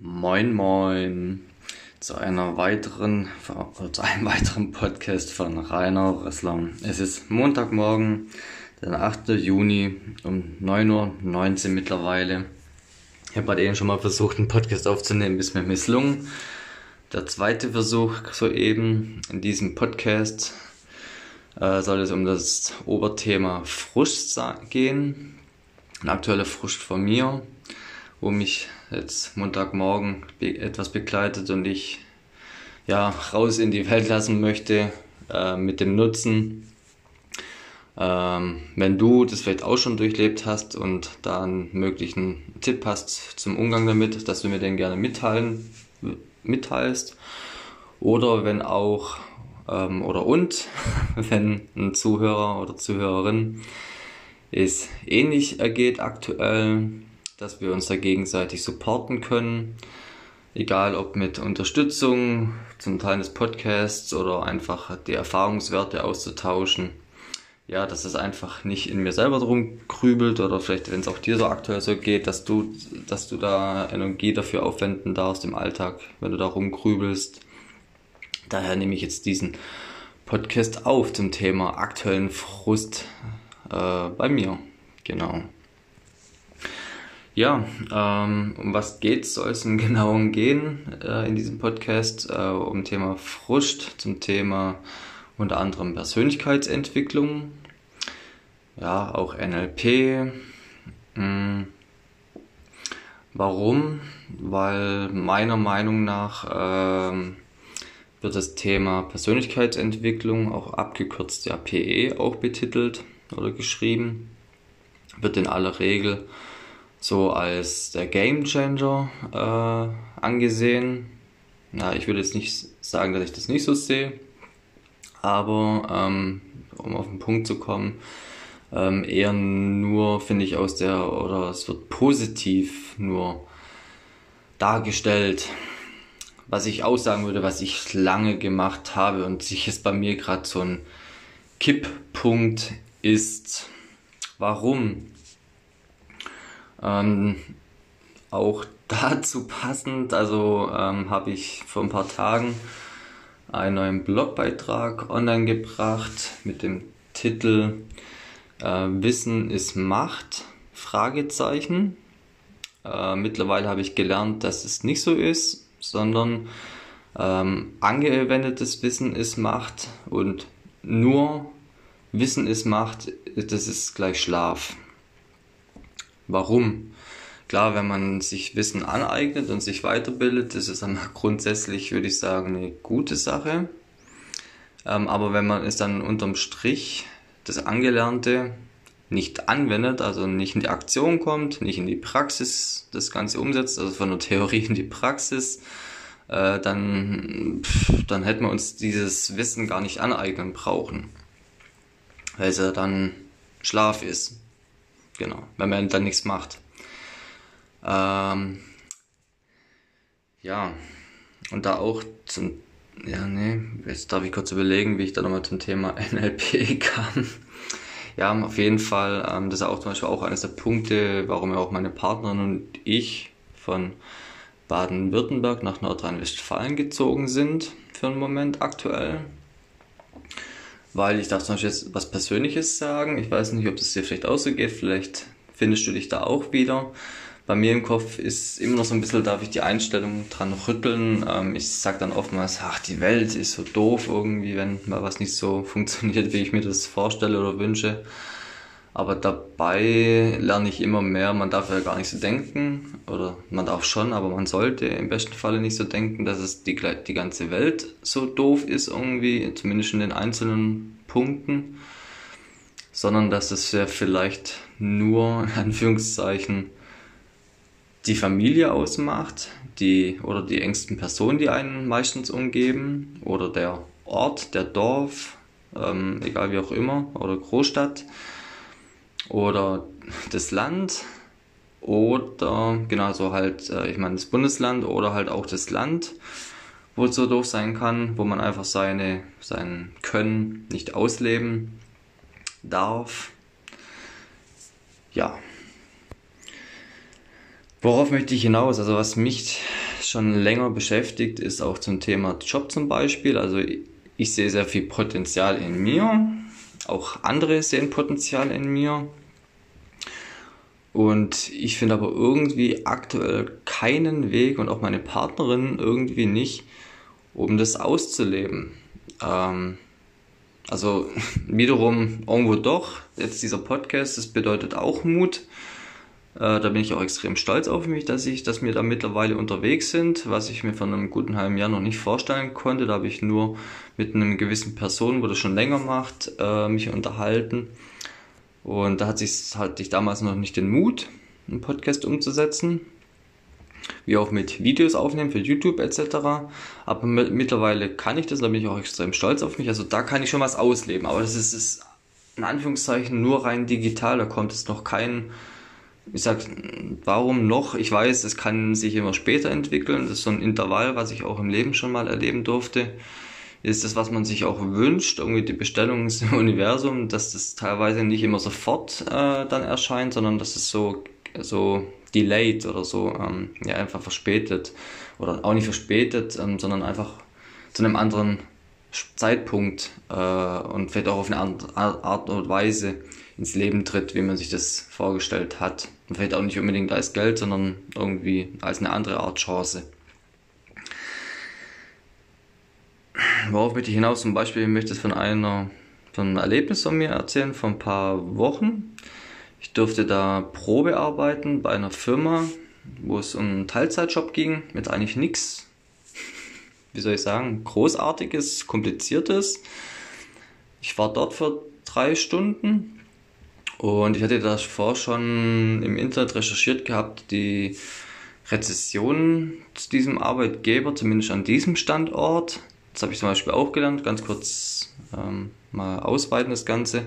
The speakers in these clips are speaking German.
Moin Moin zu einer weiteren zu einem weiteren Podcast von Rainer Ressler. Es ist Montagmorgen, der 8. Juni um 9.19 Uhr mittlerweile. Ich habe gerade eben schon mal versucht, einen Podcast aufzunehmen, ist mir misslungen. Der zweite Versuch soeben in diesem Podcast äh, soll es um das Oberthema Frust gehen. Ein aktueller Frust von mir, wo mich jetzt Montagmorgen etwas begleitet und ich ja raus in die Welt lassen möchte äh, mit dem Nutzen. Ähm, wenn du das vielleicht auch schon durchlebt hast und da einen möglichen Tipp hast zum Umgang damit, dass du mir den gerne mitteilen, mitteilst. Oder wenn auch, ähm, oder und, wenn ein Zuhörer oder Zuhörerin es ähnlich ergeht aktuell, dass wir uns da gegenseitig supporten können. Egal ob mit Unterstützung, zum Teil des Podcasts oder einfach die Erfahrungswerte auszutauschen. Ja, dass es einfach nicht in mir selber drum krübelt oder vielleicht, wenn es auch dir so aktuell so geht, dass du, dass du da Energie dafür aufwenden darfst im Alltag, wenn du da rumgrübelst. Daher nehme ich jetzt diesen Podcast auf zum Thema aktuellen Frust äh, bei mir. Genau. Ja, ähm, um was geht's? Soll es im Genauen gehen äh, in diesem Podcast? Äh, um Thema Frust, zum Thema unter anderem Persönlichkeitsentwicklung, ja, auch NLP. Hm. Warum? Weil meiner Meinung nach äh, wird das Thema Persönlichkeitsentwicklung, auch abgekürzt ja PE, auch betitelt oder geschrieben, wird in aller Regel so als der Game Changer äh, angesehen. Ja, ich würde jetzt nicht sagen, dass ich das nicht so sehe, aber ähm, um auf den Punkt zu kommen, ähm, eher nur finde ich aus der oder es wird positiv nur dargestellt, was ich aussagen würde, was ich lange gemacht habe und sich jetzt bei mir gerade so ein Kipppunkt ist. Warum? Ähm, auch dazu passend, also ähm, habe ich vor ein paar Tagen einen neuen Blogbeitrag online gebracht mit dem Titel äh, Wissen ist Macht? Fragezeichen. Äh, mittlerweile habe ich gelernt, dass es nicht so ist, sondern ähm, angewendetes Wissen ist Macht und nur Wissen ist Macht, das ist gleich Schlaf. Warum? Klar, wenn man sich Wissen aneignet und sich weiterbildet, ist dann grundsätzlich, würde ich sagen, eine gute Sache. Ähm, aber wenn man es dann unterm Strich das Angelernte nicht anwendet, also nicht in die Aktion kommt, nicht in die Praxis das Ganze umsetzt, also von der Theorie in die Praxis, äh, dann, pff, dann hätten wir uns dieses Wissen gar nicht aneignen brauchen. Weil es ja dann Schlaf ist. Genau, wenn man dann nichts macht. Ähm, ja, und da auch zum, ja, nee, jetzt darf ich kurz überlegen, wie ich da nochmal zum Thema NLP kam. Ja, auf jeden Fall, ähm, das ist auch zum Beispiel auch eines der Punkte, warum ja auch meine Partnerin und ich von Baden-Württemberg nach Nordrhein-Westfalen gezogen sind für einen Moment aktuell weil ich darf zum Beispiel jetzt was Persönliches sagen. Ich weiß nicht, ob das dir vielleicht auch so geht. Vielleicht findest du dich da auch wieder. Bei mir im Kopf ist immer noch so ein bisschen, darf ich die Einstellung dran rütteln. Ähm, ich sag dann oftmals, ach, die Welt ist so doof irgendwie, wenn mal was nicht so funktioniert, wie ich mir das vorstelle oder wünsche. Aber dabei lerne ich immer mehr, man darf ja gar nicht so denken, oder man darf schon, aber man sollte im besten Falle nicht so denken, dass es die, die ganze Welt so doof ist irgendwie, zumindest in den einzelnen Punkten, sondern dass es ja vielleicht nur, in Anführungszeichen, die Familie ausmacht, die, oder die engsten Personen, die einen meistens umgeben, oder der Ort, der Dorf, ähm, egal wie auch immer, oder Großstadt oder das Land oder genauso halt, äh, ich meine das Bundesland oder halt auch das Land, wo es so doof sein kann, wo man einfach seine, sein Können nicht ausleben darf. Ja. Worauf möchte ich hinaus? Also was mich schon länger beschäftigt, ist auch zum Thema Job zum Beispiel. Also ich sehe sehr viel Potenzial in mir. Auch andere sehen Potenzial in mir. Und ich finde aber irgendwie aktuell keinen Weg und auch meine Partnerin irgendwie nicht, um das auszuleben. Ähm, also wiederum irgendwo doch. Jetzt dieser Podcast, das bedeutet auch Mut. Äh, da bin ich auch extrem stolz auf mich, dass ich, dass wir da mittlerweile unterwegs sind, was ich mir von einem guten halben Jahr noch nicht vorstellen konnte. Da habe ich nur mit einem gewissen Person, wo das schon länger macht, äh, mich unterhalten. Und da hatte ich, hatte ich damals noch nicht den Mut, einen Podcast umzusetzen. Wie auch mit Videos aufnehmen für YouTube etc. Aber mittlerweile kann ich das, da bin ich auch extrem stolz auf mich. Also da kann ich schon was ausleben. Aber das ist, ist in Anführungszeichen nur rein digital. Da kommt es noch kein ich sag, warum noch? Ich weiß, es kann sich immer später entwickeln. Das ist so ein Intervall, was ich auch im Leben schon mal erleben durfte. Ist das, was man sich auch wünscht, irgendwie die Bestellung im Universum, dass das teilweise nicht immer sofort äh, dann erscheint, sondern dass es so, so delayed oder so, ähm, ja, einfach verspätet. Oder auch nicht verspätet, ähm, sondern einfach zu einem anderen Zeitpunkt äh, und vielleicht auch auf eine andere Art und Weise ins Leben tritt, wie man sich das vorgestellt hat. Und vielleicht auch nicht unbedingt als Geld, sondern irgendwie als eine andere Art Chance. Worauf möchte ich hinaus? Zum Beispiel möchte ich von einer von einem Erlebnis von mir erzählen, vor ein paar Wochen. Ich durfte da Probe arbeiten bei einer Firma, wo es um einen Teilzeitjob ging, mit eigentlich nichts, wie soll ich sagen, großartiges, kompliziertes. Ich war dort für drei Stunden und ich hatte davor schon im Internet recherchiert gehabt, die Rezession zu diesem Arbeitgeber, zumindest an diesem Standort. Das habe ich zum Beispiel auch gelernt, ganz kurz ähm, mal ausweiten das Ganze.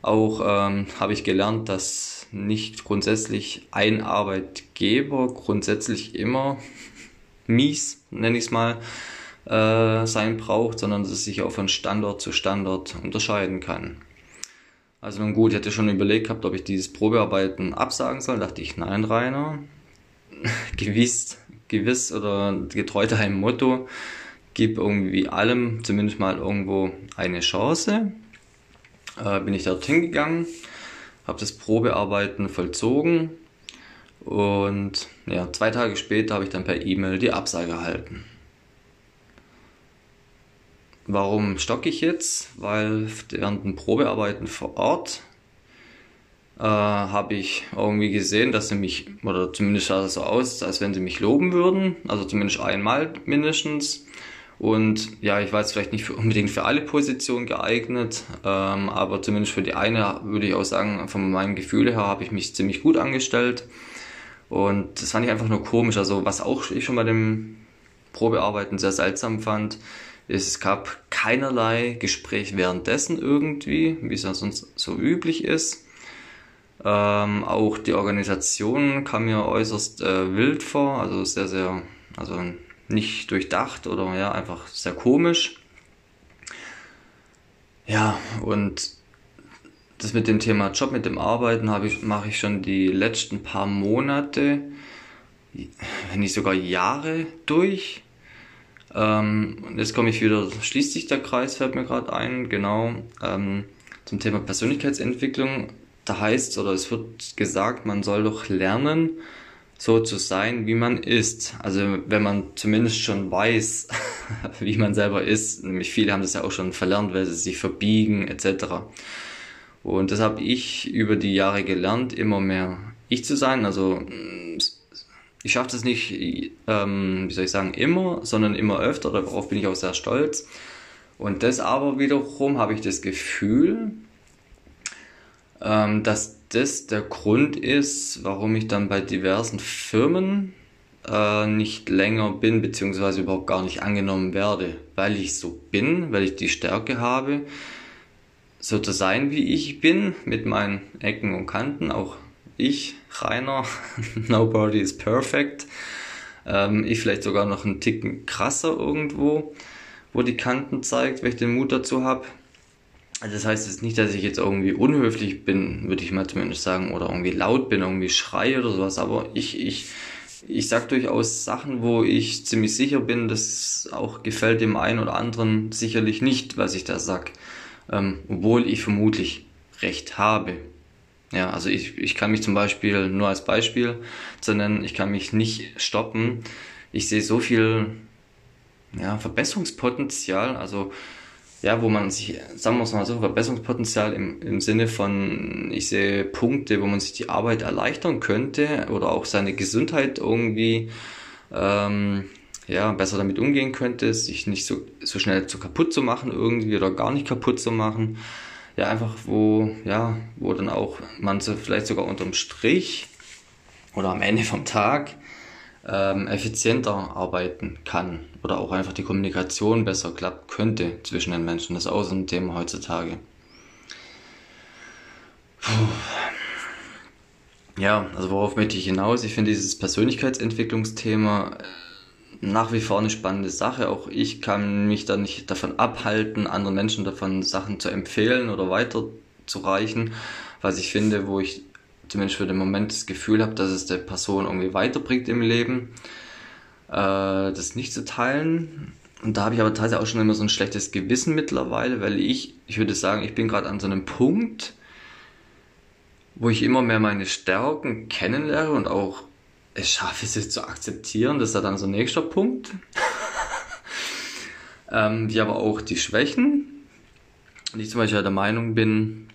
Auch ähm, habe ich gelernt, dass nicht grundsätzlich ein Arbeitgeber grundsätzlich immer mies, nenne ich es mal, äh, sein braucht, sondern dass es sich auch von Standort zu Standort unterscheiden kann. Also nun gut, ich hatte schon überlegt gehabt, ob ich dieses Probearbeiten absagen soll. Dachte ich, nein, Rainer. gewiss, gewiss oder getreu deinem Motto, gib irgendwie allem zumindest mal irgendwo eine Chance. Äh, bin ich dorthin gegangen, habe das Probearbeiten vollzogen und ja, zwei Tage später habe ich dann per E-Mail die Absage erhalten. Warum stocke ich jetzt? Weil während den Probearbeiten vor Ort äh, habe ich irgendwie gesehen, dass sie mich, oder zumindest sah es so aus, als wenn sie mich loben würden, also zumindest einmal mindestens. Und ja, ich war jetzt vielleicht nicht für, unbedingt für alle Positionen geeignet, ähm, aber zumindest für die eine würde ich auch sagen, von meinem Gefühl her habe ich mich ziemlich gut angestellt. Und das fand ich einfach nur komisch. Also was auch ich schon bei dem Probearbeiten sehr seltsam fand, es gab keinerlei Gespräch währenddessen irgendwie, wie es ja sonst so üblich ist. Ähm, auch die Organisation kam mir äußerst äh, wild vor, also sehr, sehr, also nicht durchdacht oder ja, einfach sehr komisch. Ja, und das mit dem Thema Job, mit dem Arbeiten habe ich, mache ich schon die letzten paar Monate, wenn nicht sogar Jahre durch. Ähm, und jetzt komme ich wieder, schließt sich der Kreis, fällt mir gerade ein, genau, ähm, zum Thema Persönlichkeitsentwicklung. Da heißt oder es wird gesagt, man soll doch lernen, so zu sein, wie man ist. Also wenn man zumindest schon weiß, wie man selber ist, nämlich viele haben das ja auch schon verlernt, weil sie sich verbiegen etc. Und das habe ich über die Jahre gelernt, immer mehr ich zu sein. Also ich schaffe das nicht, ähm, wie soll ich sagen, immer, sondern immer öfter. Darauf bin ich auch sehr stolz. Und das aber wiederum habe ich das Gefühl, ähm, dass das der Grund ist, warum ich dann bei diversen Firmen äh, nicht länger bin, beziehungsweise überhaupt gar nicht angenommen werde, weil ich so bin, weil ich die Stärke habe, so zu sein, wie ich bin, mit meinen Ecken und Kanten, auch ich, Rainer, nobody is perfect. Ähm, ich vielleicht sogar noch einen Ticken krasser irgendwo, wo die Kanten zeigt, weil ich den Mut dazu habe. Also das heißt jetzt nicht, dass ich jetzt irgendwie unhöflich bin, würde ich mal zumindest sagen, oder irgendwie laut bin, irgendwie schreie oder sowas, aber ich, ich, ich sag durchaus Sachen, wo ich ziemlich sicher bin, das auch gefällt dem einen oder anderen sicherlich nicht, was ich da sag. Ähm, obwohl ich vermutlich recht habe. Ja, also ich, ich kann mich zum Beispiel, nur als Beispiel zu nennen, ich kann mich nicht stoppen. Ich sehe so viel ja, Verbesserungspotenzial, also ja, wo man sich, sagen wir es mal so, Verbesserungspotenzial im, im Sinne von, ich sehe Punkte, wo man sich die Arbeit erleichtern könnte oder auch seine Gesundheit irgendwie ähm, ja, besser damit umgehen könnte, sich nicht so, so schnell zu kaputt zu machen irgendwie oder gar nicht kaputt zu machen. Ja, einfach wo, ja, wo dann auch man so vielleicht sogar unterm Strich oder am Ende vom Tag ähm, effizienter arbeiten kann oder auch einfach die Kommunikation besser klappt könnte zwischen den Menschen. Das ist auch so ein Thema heutzutage. Puh. Ja, also worauf möchte ich hinaus? Ich finde dieses Persönlichkeitsentwicklungsthema äh, nach wie vor eine spannende Sache. Auch ich kann mich da nicht davon abhalten, anderen Menschen davon Sachen zu empfehlen oder weiterzureichen, was ich finde, wo ich zumindest für den Moment das Gefühl habe, dass es der Person irgendwie weiterbringt im Leben, äh, das nicht zu teilen. Und da habe ich aber tatsächlich auch schon immer so ein schlechtes Gewissen mittlerweile, weil ich, ich würde sagen, ich bin gerade an so einem Punkt, wo ich immer mehr meine Stärken kennenlerne und auch es schaffe, sie zu akzeptieren. Das ist dann so ein nächster Punkt. ähm, wie aber auch die Schwächen. Und ich zum Beispiel der Meinung bin,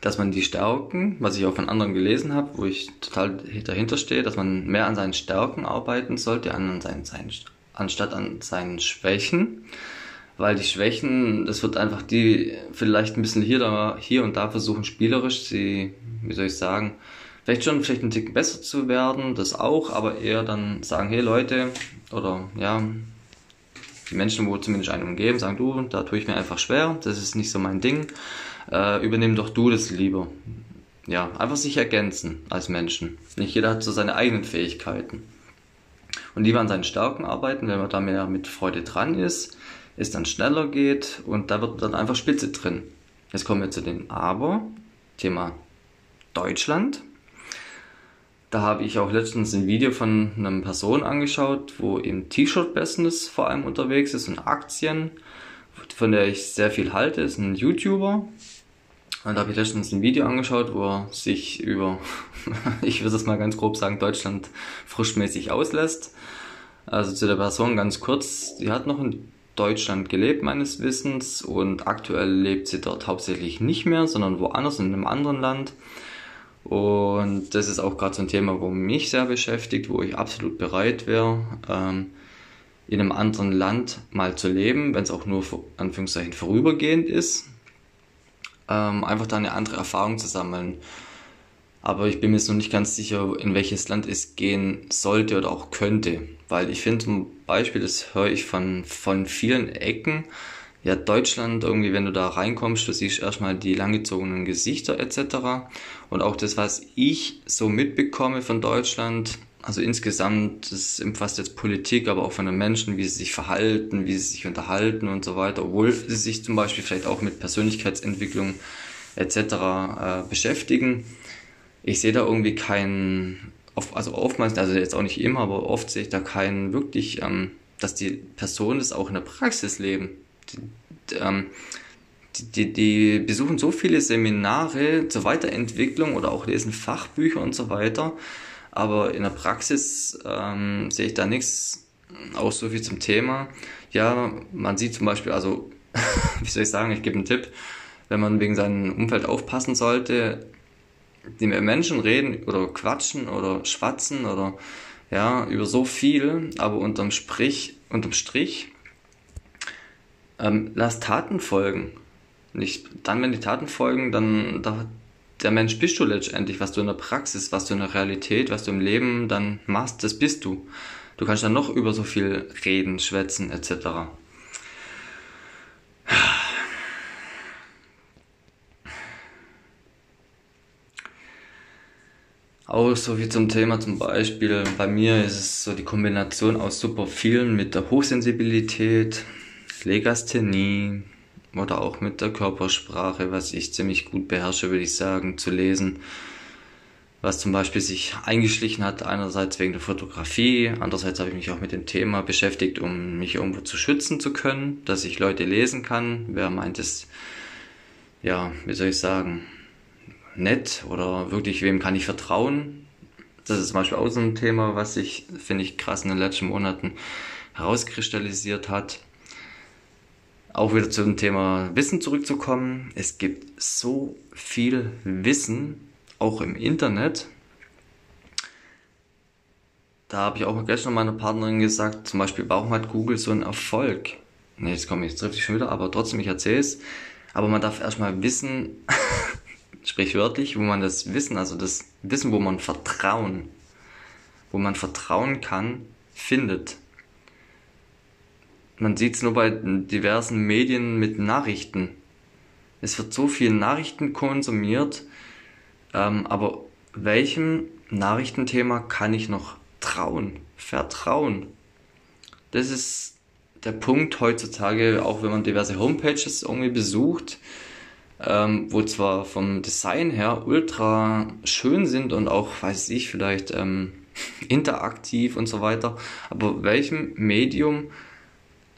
dass man die Stärken, was ich auch von anderen gelesen habe, wo ich total dahinter stehe, dass man mehr an seinen Stärken arbeiten sollte, an seinen, seinen, anstatt an seinen Schwächen. Weil die Schwächen, das wird einfach die vielleicht ein bisschen hier, da, hier und da versuchen, spielerisch sie, wie soll ich sagen, vielleicht schon vielleicht ein Tick besser zu werden, das auch, aber eher dann sagen, hey Leute, oder ja, die Menschen, wo zumindest einen umgeben, sagen, du, da tue ich mir einfach schwer, das ist nicht so mein Ding äh, übernimm doch du das lieber. Ja, einfach sich ergänzen als Menschen. Nicht jeder hat so seine eigenen Fähigkeiten. Und lieber an seinen Stärken arbeiten, wenn man da mehr mit Freude dran ist, es dann schneller geht und da wird dann einfach Spitze drin. Jetzt kommen wir zu dem Aber, Thema Deutschland. Da habe ich auch letztens ein Video von einer Person angeschaut, wo im T-Shirt-Business vor allem unterwegs ist und Aktien, von der ich sehr viel halte, ist ein YouTuber, und da habe ich letztens ein Video angeschaut, wo er sich über, ich würde es mal ganz grob sagen, Deutschland frischmäßig auslässt. Also zu der Person ganz kurz, die hat noch in Deutschland gelebt, meines Wissens, und aktuell lebt sie dort hauptsächlich nicht mehr, sondern woanders in einem anderen Land. Und das ist auch gerade so ein Thema, wo mich sehr beschäftigt, wo ich absolut bereit wäre, ähm, in einem anderen Land mal zu leben, wenn es auch nur Anführungszeichen vorübergehend ist ähm, einfach da eine andere Erfahrung zu sammeln. Aber ich bin mir jetzt noch nicht ganz sicher, in welches Land es gehen sollte oder auch könnte. Weil ich finde zum Beispiel, das höre ich von, von vielen Ecken, ja, Deutschland, irgendwie, wenn du da reinkommst, du siehst erstmal die langgezogenen Gesichter etc. Und auch das, was ich so mitbekomme von Deutschland, also insgesamt, das umfasst jetzt Politik, aber auch von den Menschen, wie sie sich verhalten, wie sie sich unterhalten und so weiter, obwohl sie sich zum Beispiel vielleicht auch mit Persönlichkeitsentwicklung etc. Äh, beschäftigen. Ich sehe da irgendwie keinen, also oftmals, also jetzt auch nicht immer, aber oft sehe ich da keinen wirklich, ähm, dass die Personen das auch in der Praxis leben. Die, ähm, die, die, besuchen so viele Seminare zur Weiterentwicklung oder auch lesen Fachbücher und so weiter aber in der Praxis ähm, sehe ich da nichts, auch so viel zum Thema. Ja, man sieht zum Beispiel, also, wie soll ich sagen, ich gebe einen Tipp, wenn man wegen seinem Umfeld aufpassen sollte, die Menschen reden oder quatschen oder schwatzen oder ja, über so viel, aber unterm Strich, unterm Strich, ähm, lass Taten folgen. Nicht, dann, wenn die Taten folgen, dann da, der Mensch bist du letztendlich, was du in der Praxis, was du in der Realität, was du im Leben dann machst, das bist du. Du kannst dann noch über so viel reden, schwätzen etc. Auch so wie zum Thema zum Beispiel, bei mir ist es so die Kombination aus super vielen mit der Hochsensibilität, Legasthenie, oder auch mit der Körpersprache, was ich ziemlich gut beherrsche, würde ich sagen, zu lesen. Was zum Beispiel sich eingeschlichen hat, einerseits wegen der Fotografie, andererseits habe ich mich auch mit dem Thema beschäftigt, um mich irgendwo zu schützen zu können, dass ich Leute lesen kann. Wer meint es, ja, wie soll ich sagen, nett oder wirklich, wem kann ich vertrauen? Das ist zum Beispiel auch so ein Thema, was sich, finde ich, krass in den letzten Monaten herauskristallisiert hat auch wieder zum Thema Wissen zurückzukommen. Es gibt so viel Wissen, auch im Internet. Da habe ich auch gestern meiner Partnerin gesagt, zum Beispiel, warum hat Google so einen Erfolg? Ne, jetzt komme ich, jetzt trifft ich schon wieder, aber trotzdem, ich erzähle es. Aber man darf erstmal wissen, sprichwörtlich, wo man das Wissen, also das Wissen, wo man Vertrauen, wo man vertrauen kann, findet. Man sieht es nur bei diversen Medien mit Nachrichten. Es wird so viel Nachrichten konsumiert, ähm, aber welchem Nachrichtenthema kann ich noch trauen, vertrauen? Das ist der Punkt heutzutage, auch wenn man diverse Homepages irgendwie besucht, ähm, wo zwar vom Design her ultra schön sind und auch, weiß ich, vielleicht ähm, interaktiv und so weiter, aber welchem Medium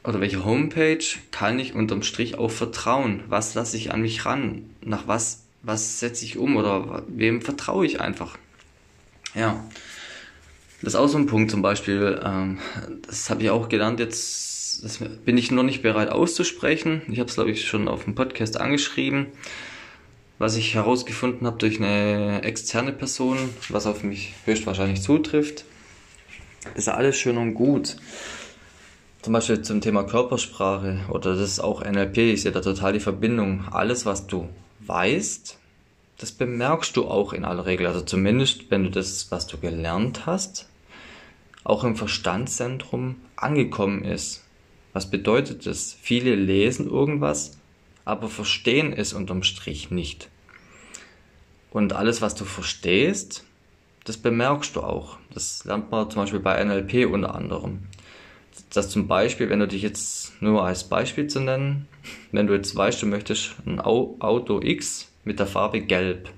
oder welche Homepage kann ich unterm Strich auch vertrauen? Was lasse ich an mich ran? Nach was, was setze ich um oder wem vertraue ich einfach? Ja, das ist auch so ein Punkt zum Beispiel, ähm, das habe ich auch gelernt, jetzt das bin ich noch nicht bereit auszusprechen. Ich habe es, glaube ich, schon auf dem Podcast angeschrieben, was ich herausgefunden habe durch eine externe Person, was auf mich höchstwahrscheinlich zutrifft. Ist alles schön und gut zum Beispiel zum Thema Körpersprache oder das ist auch NLP, ich sehe da total die Verbindung. Alles, was du weißt, das bemerkst du auch in aller Regel. Also zumindest, wenn du das, was du gelernt hast, auch im Verstandszentrum angekommen ist. Was bedeutet das? Viele lesen irgendwas, aber verstehen es unterm Strich nicht. Und alles, was du verstehst, das bemerkst du auch. Das lernt man zum Beispiel bei NLP unter anderem dass zum Beispiel, wenn du dich jetzt nur als Beispiel zu nennen, wenn du jetzt weißt, du möchtest ein Auto X mit der Farbe Gelb,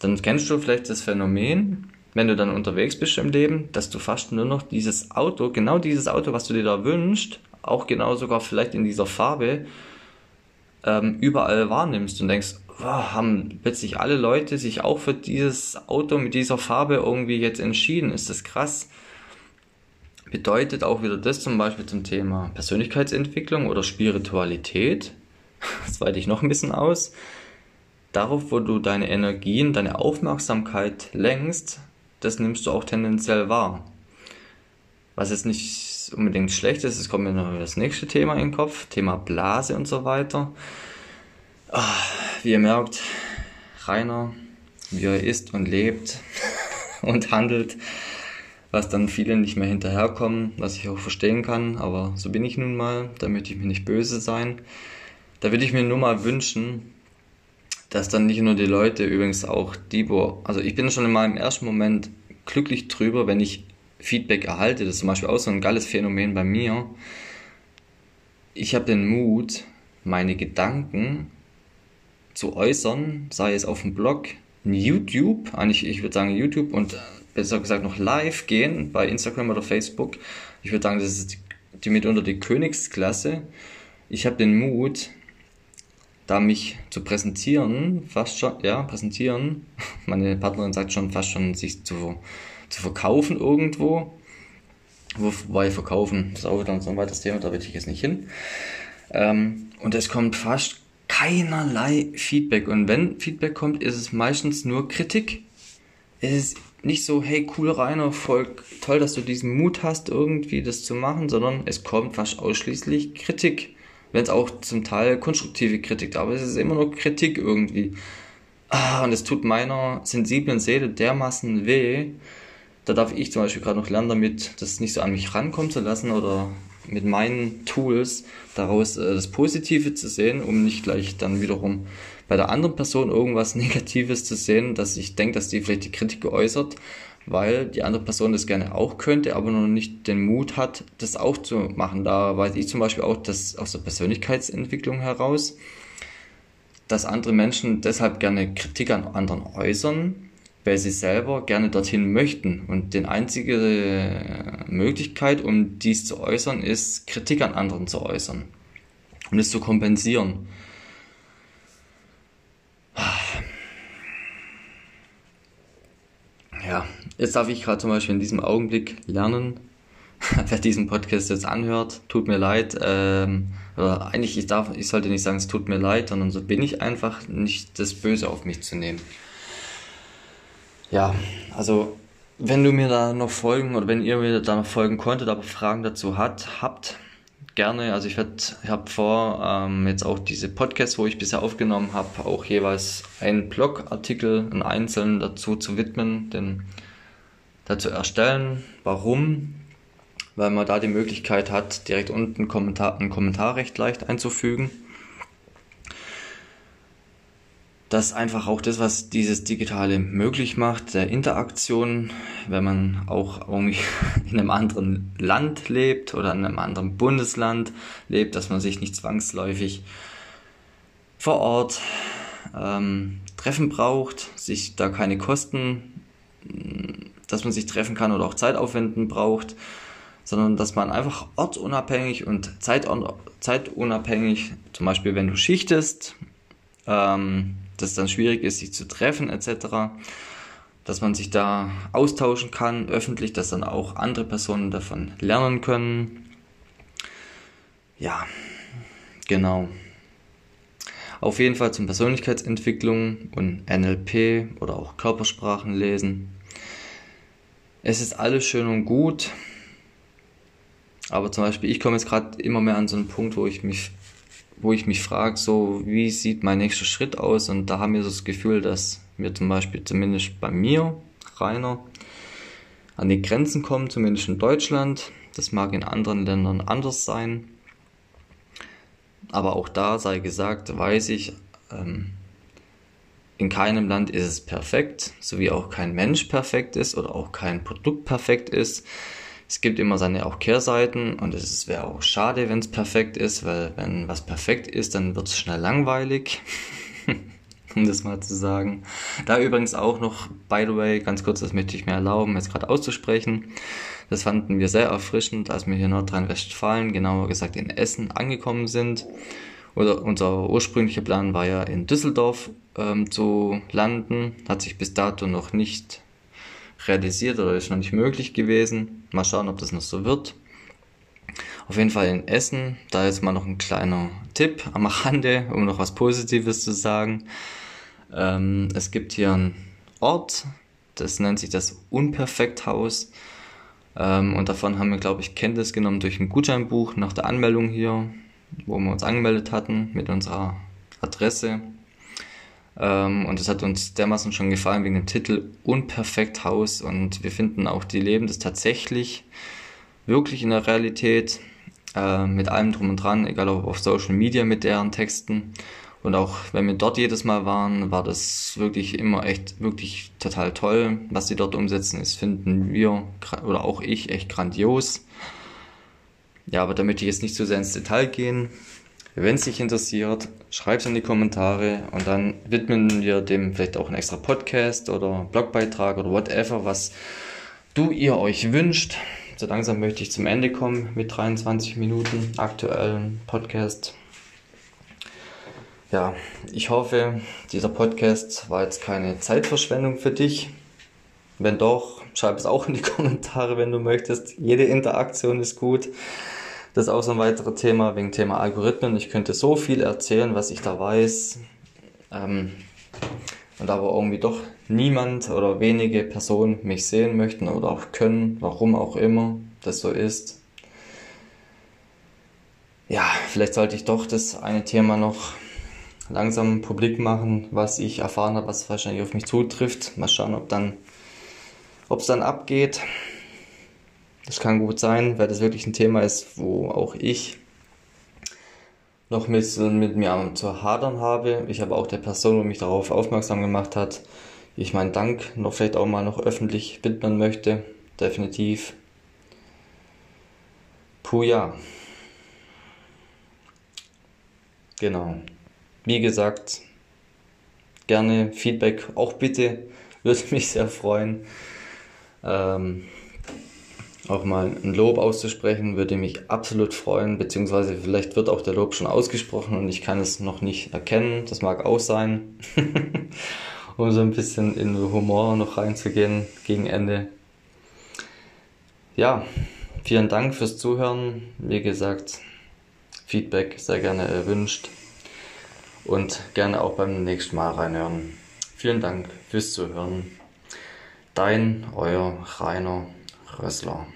dann kennst du vielleicht das Phänomen, wenn du dann unterwegs bist im Leben, dass du fast nur noch dieses Auto, genau dieses Auto, was du dir da wünschst, auch genau sogar vielleicht in dieser Farbe, ähm, überall wahrnimmst und denkst, wow, haben plötzlich alle Leute sich auch für dieses Auto mit dieser Farbe irgendwie jetzt entschieden. Ist das krass? Bedeutet auch wieder das zum Beispiel zum Thema Persönlichkeitsentwicklung oder Spiritualität. Das weite ich noch ein bisschen aus. Darauf, wo du deine Energien, deine Aufmerksamkeit lenkst, das nimmst du auch tendenziell wahr. Was jetzt nicht unbedingt schlecht ist, es kommt mir noch das nächste Thema in den Kopf, Thema Blase und so weiter. Ach, wie ihr merkt, Rainer, wie er ist und lebt und handelt, was dann viele nicht mehr hinterherkommen, was ich auch verstehen kann, aber so bin ich nun mal, da möchte ich mir nicht böse sein. Da würde ich mir nur mal wünschen, dass dann nicht nur die Leute, übrigens auch die, wo, also ich bin schon in meinem ersten Moment glücklich drüber, wenn ich Feedback erhalte. Das ist zum Beispiel auch so ein geiles Phänomen bei mir. Ich habe den Mut, meine Gedanken zu äußern, sei es auf dem Blog, in YouTube, eigentlich, ich würde sagen YouTube und besser gesagt noch live gehen bei Instagram oder Facebook. Ich würde sagen, das ist die, mitunter die Königsklasse. Ich habe den Mut, da mich zu präsentieren, fast schon, ja, präsentieren. Meine Partnerin sagt schon fast schon, sich zu, zu verkaufen irgendwo. Wobei verkaufen, ist auch wieder so ein weiteres Thema, da will ich jetzt nicht hin. Ähm, und es kommt fast keinerlei Feedback. Und wenn Feedback kommt, ist es meistens nur Kritik. Es ist nicht so, hey, cool Rainer, voll toll, dass du diesen Mut hast, irgendwie das zu machen, sondern es kommt fast ausschließlich Kritik. Wenn es auch zum Teil konstruktive Kritik, aber es ist immer nur Kritik irgendwie. Ah, und es tut meiner sensiblen Seele dermaßen weh. Da darf ich zum Beispiel gerade noch lernen, damit das nicht so an mich rankommen zu lassen oder mit meinen Tools daraus äh, das Positive zu sehen, um nicht gleich dann wiederum bei der anderen Person irgendwas Negatives zu sehen, dass ich denke, dass die vielleicht die Kritik geäußert, weil die andere Person das gerne auch könnte, aber noch nicht den Mut hat, das auch zu machen. Da weiß ich zum Beispiel auch, dass aus der Persönlichkeitsentwicklung heraus, dass andere Menschen deshalb gerne Kritik an anderen äußern, weil sie selber gerne dorthin möchten. Und die einzige Möglichkeit, um dies zu äußern, ist Kritik an anderen zu äußern und es zu kompensieren. Ja, jetzt darf ich gerade zum Beispiel in diesem Augenblick lernen, wer diesen Podcast jetzt anhört, tut mir leid, ähm, oder eigentlich, ich darf, ich sollte nicht sagen, es tut mir leid, sondern so bin ich einfach, nicht das Böse auf mich zu nehmen. Ja, also, wenn du mir da noch folgen, oder wenn ihr mir da noch folgen konntet, aber Fragen dazu hat, habt, gerne. Also ich werde, ich habe vor, ähm, jetzt auch diese Podcasts, wo ich bisher aufgenommen habe, auch jeweils einen Blogartikel, einen einzelnen dazu zu widmen, den dazu erstellen. Warum? Weil man da die Möglichkeit hat, direkt unten Kommentar, einen Kommentar recht leicht einzufügen das einfach auch das, was dieses Digitale möglich macht, der Interaktion, wenn man auch irgendwie in einem anderen Land lebt oder in einem anderen Bundesland lebt, dass man sich nicht zwangsläufig vor Ort ähm, treffen braucht, sich da keine Kosten, dass man sich treffen kann oder auch Zeit aufwenden braucht, sondern dass man einfach ortsunabhängig und zeitunabhängig, zum Beispiel wenn du schichtest, ähm, dass es dann schwierig ist, sich zu treffen etc., dass man sich da austauschen kann, öffentlich, dass dann auch andere Personen davon lernen können. Ja, genau. Auf jeden Fall zum Persönlichkeitsentwicklung und NLP oder auch Körpersprachen lesen. Es ist alles schön und gut, aber zum Beispiel, ich komme jetzt gerade immer mehr an so einen Punkt, wo ich mich wo ich mich frage, so wie sieht mein nächster Schritt aus? Und da haben wir so das Gefühl, dass wir zum Beispiel zumindest bei mir, Rainer, an die Grenzen kommen, zumindest in Deutschland. Das mag in anderen Ländern anders sein. Aber auch da sei gesagt, weiß ich, ähm, in keinem Land ist es perfekt, so wie auch kein Mensch perfekt ist oder auch kein Produkt perfekt ist es gibt immer seine auch Kehrseiten und es wäre auch schade, wenn es perfekt ist, weil wenn was perfekt ist, dann wird es schnell langweilig. um das mal zu sagen. Da übrigens auch noch, by the way, ganz kurz, das möchte ich mir erlauben, jetzt gerade auszusprechen. Das fanden wir sehr erfrischend, als wir hier in Nordrhein-Westfalen, genauer gesagt in Essen, angekommen sind. Oder unser ursprünglicher Plan war ja in Düsseldorf ähm, zu landen, hat sich bis dato noch nicht realisiert oder ist noch nicht möglich gewesen. Mal schauen, ob das noch so wird. Auf jeden Fall in Essen, da jetzt mal noch ein kleiner Tipp am Rande, um noch was Positives zu sagen. Ähm, es gibt hier einen Ort, das nennt sich das Unperfekthaus. Ähm, und davon haben wir, glaube ich, Kenntnis genommen durch ein Gutscheinbuch nach der Anmeldung hier, wo wir uns angemeldet hatten mit unserer Adresse. Ähm, und es hat uns dermaßen schon gefallen wegen dem Titel Unperfekt Haus. Und wir finden auch, die leben das tatsächlich wirklich in der Realität äh, mit allem drum und dran, egal ob auf Social Media mit deren Texten. Und auch wenn wir dort jedes Mal waren, war das wirklich immer echt, wirklich total toll. Was sie dort umsetzen, ist, finden wir oder auch ich echt grandios. Ja, aber da möchte ich jetzt nicht zu sehr ins Detail gehen. Wenn es dich interessiert, schreib es in die Kommentare und dann widmen wir dem vielleicht auch einen extra Podcast oder Blogbeitrag oder whatever, was du ihr euch wünscht. So langsam möchte ich zum Ende kommen mit 23 Minuten aktuellen Podcast. Ja, ich hoffe, dieser Podcast war jetzt keine Zeitverschwendung für dich. Wenn doch, schreib es auch in die Kommentare, wenn du möchtest. Jede Interaktion ist gut. Das ist auch so ein weiteres Thema wegen Thema Algorithmen. Ich könnte so viel erzählen, was ich da weiß. Ähm, und aber irgendwie doch niemand oder wenige Personen mich sehen möchten oder auch können, warum auch immer das so ist. Ja, vielleicht sollte ich doch das eine Thema noch langsam publik machen, was ich erfahren habe, was wahrscheinlich auf mich zutrifft. Mal schauen, ob dann, ob es dann abgeht. Das kann gut sein, weil das wirklich ein Thema ist, wo auch ich noch mit, mit mir zu hadern habe. Ich habe auch der Person, die mich darauf aufmerksam gemacht hat, ich meinen Dank noch vielleicht auch mal noch öffentlich widmen möchte. Definitiv. Puh ja. Genau. Wie gesagt, gerne Feedback auch bitte. Würde mich sehr freuen. Ähm, auch mal ein Lob auszusprechen, würde mich absolut freuen, beziehungsweise vielleicht wird auch der Lob schon ausgesprochen und ich kann es noch nicht erkennen. Das mag auch sein. um so ein bisschen in Humor noch reinzugehen gegen Ende. Ja, vielen Dank fürs Zuhören. Wie gesagt, Feedback sehr gerne erwünscht und gerne auch beim nächsten Mal reinhören. Vielen Dank fürs Zuhören. Dein, euer Rainer Rössler.